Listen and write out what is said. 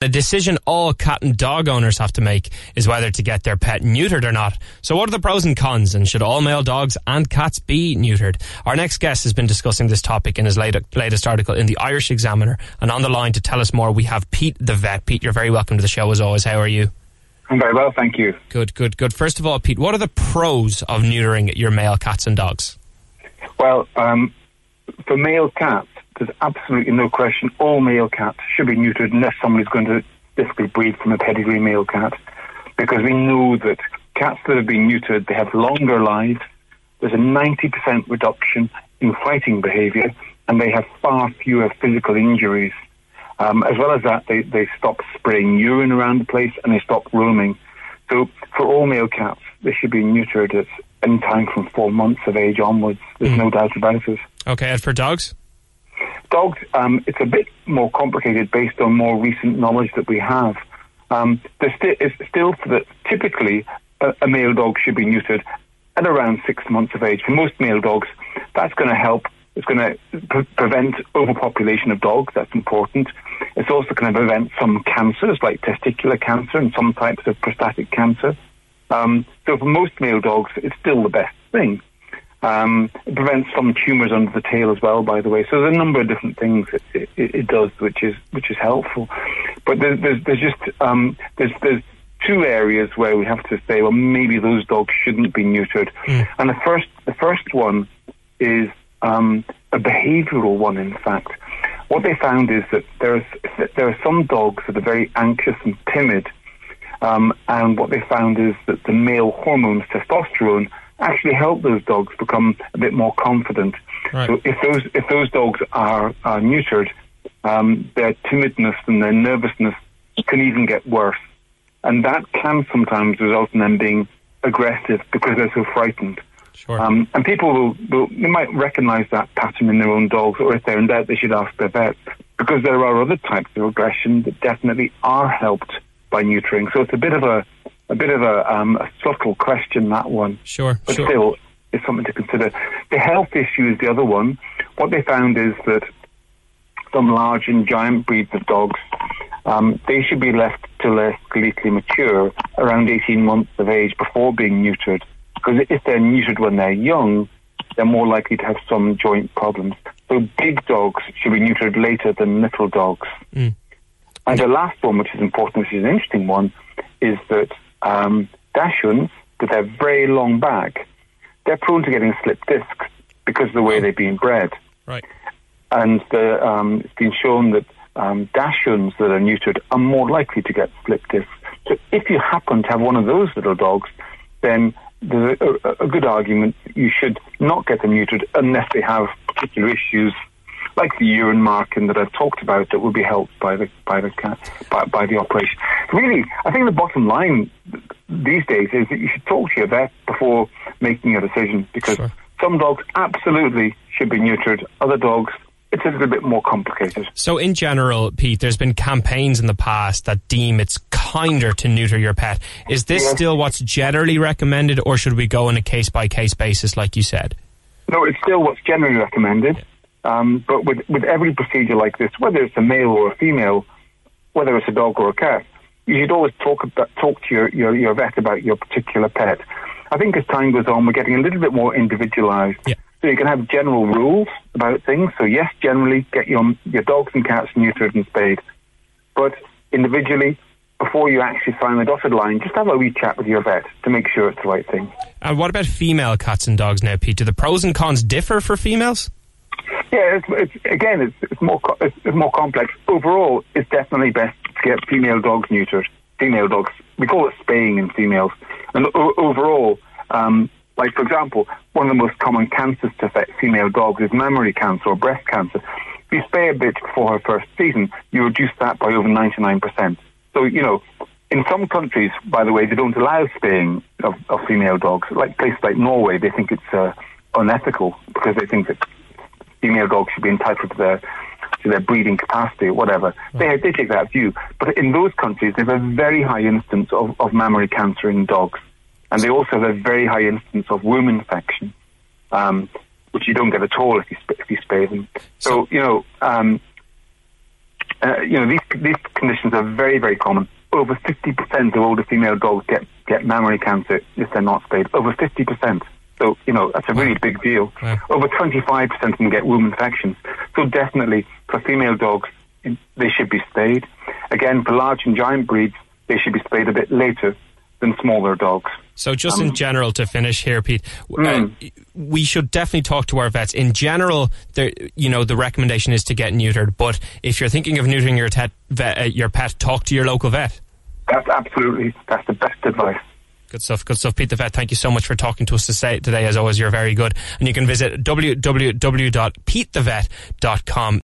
The decision all cat and dog owners have to make is whether to get their pet neutered or not. So what are the pros and cons and should all male dogs and cats be neutered? Our next guest has been discussing this topic in his latest article in the Irish Examiner and on the line to tell us more we have Pete the vet. Pete, you're very welcome to the show as always. How are you? I'm very well, thank you. Good, good, good. First of all, Pete, what are the pros of neutering your male cats and dogs? Well, um, for male cats, there's absolutely no question all male cats should be neutered unless somebody's going to specifically breed from a pedigree male cat. Because we know that cats that have been neutered, they have longer lives. There's a 90% reduction in fighting behavior and they have far fewer physical injuries. Um, as well as that, they, they stop spraying urine around the place and they stop roaming. So for all male cats, they should be neutered at any time from four months of age onwards. There's mm. no doubt about it. Okay, and for dogs? Dogs, um, it's a bit more complicated based on more recent knowledge that we have. Um, there's still that typically a, a, male dog should be neutered at around six months of age. For most male dogs, that's going to help. It's going to pre- prevent overpopulation of dogs. That's important. It's also going to prevent some cancers like testicular cancer and some types of prostatic cancer. Um, so for most male dogs, it's still the best thing. Um, it prevents some tumours under the tail as well, by the way. So there's a number of different things it, it, it does, which is which is helpful. But there's there's, there's just um, there's there's two areas where we have to say, well, maybe those dogs shouldn't be neutered. Mm. And the first the first one is um, a behavioural one. In fact, what they found is that there is there are some dogs that are very anxious and timid. Um, and what they found is that the male hormones, testosterone, actually help those dogs become a bit more confident. Right. So if those if those dogs are, are neutered, um, their timidness and their nervousness can even get worse, and that can sometimes result in them being aggressive because they're so frightened. Sure. Um, and people will, will they might recognise that pattern in their own dogs, or if they're in doubt, they should ask their vet because there are other types of aggression that definitely are helped by neutering. So it's a bit of a a bit of a, um, a subtle question, that one. Sure, but sure. still, it's something to consider. The health issue is the other one. What they found is that some large and giant breeds of dogs, um, they should be left till they're skeletally mature, around 18 months of age, before being neutered. Because if they're neutered when they're young, they're more likely to have some joint problems. So big dogs should be neutered later than little dogs. Mm. And the last one, which is important, which is an interesting one, is that um, dachshunds, with their very long back, they're prone to getting slip discs because of the way they've been bred. Right. And the, um, it's been shown that um, dachshunds that are neutered are more likely to get slip discs. So if you happen to have one of those little dogs, then there's a, a, good argument you should not get them neutered unless they have particular issues like the urine marking that I've talked about that will be helped by the by the by, by the operation. Really, I think the bottom line these days is that you should talk to your vet before making a decision because sure. some dogs absolutely should be neutered, other dogs it's a little bit more complicated. So, in general, Pete, there's been campaigns in the past that deem it's kinder to neuter your pet. Is this still what's generally recommended, or should we go on a case by case basis, like you said? No, it's still what's generally recommended. Um, but with, with every procedure like this, whether it's a male or a female, whether it's a dog or a cat, you should always talk about, talk to your, your, your vet about your particular pet. I think as time goes on, we're getting a little bit more individualized. Yeah. So you can have general rules about things. So yes, generally get your your dogs and cats neutered and spayed, but individually, before you actually sign the dotted line, just have a wee chat with your vet to make sure it's the right thing. And what about female cats and dogs now, Pete? Do the pros and cons differ for females? Yeah, it's, it's again, it's, it's more it's, it's, more complex. Overall, it's definitely best to get female dogs neutered. Female dogs, we call it spaying in females, and o- overall, um, like for example, one of the most common cancers to affect female dogs is mammary cancer or breast cancer. If you spay a bitch before her first season, you reduce that by over ninety nine percent. So you know, in some countries, by the way, they don't allow spaying of, of female dogs. Like places like Norway, they think it's uh, unethical because they think that female dogs should be entitled to their to their breeding capacity or whatever. Right. They, they take that view. But in those countries, they have a very high instance of, of mammary cancer in dogs. And they also have a very high instance of womb infection, um, which you don't get at all if you, if you spay them. So, you know, um, uh, you know, these these conditions are very very common. Over 50% of older female dogs get get mammary cancer if they're not spayed. Over 50%. So, you know, that's a really big deal. Wow. Over 25% of them get womb infections. So definitely, for female dogs, they should be spayed. Again, for large and giant breeds, they should be spayed a bit later than smaller dogs. So, just in general, to finish here, Pete, uh, Mm. we should definitely talk to our vets. In general, there, you know, the recommendation is to get neutered. But if you're thinking of neutering your, tet, vet, uh, your pet, talk to your local vet. That's absolutely, that's the best advice. Good stuff, good stuff. Pete the Vet, thank you so much for talking to us today. as always, you're very good. And you can visit www.petethevet.com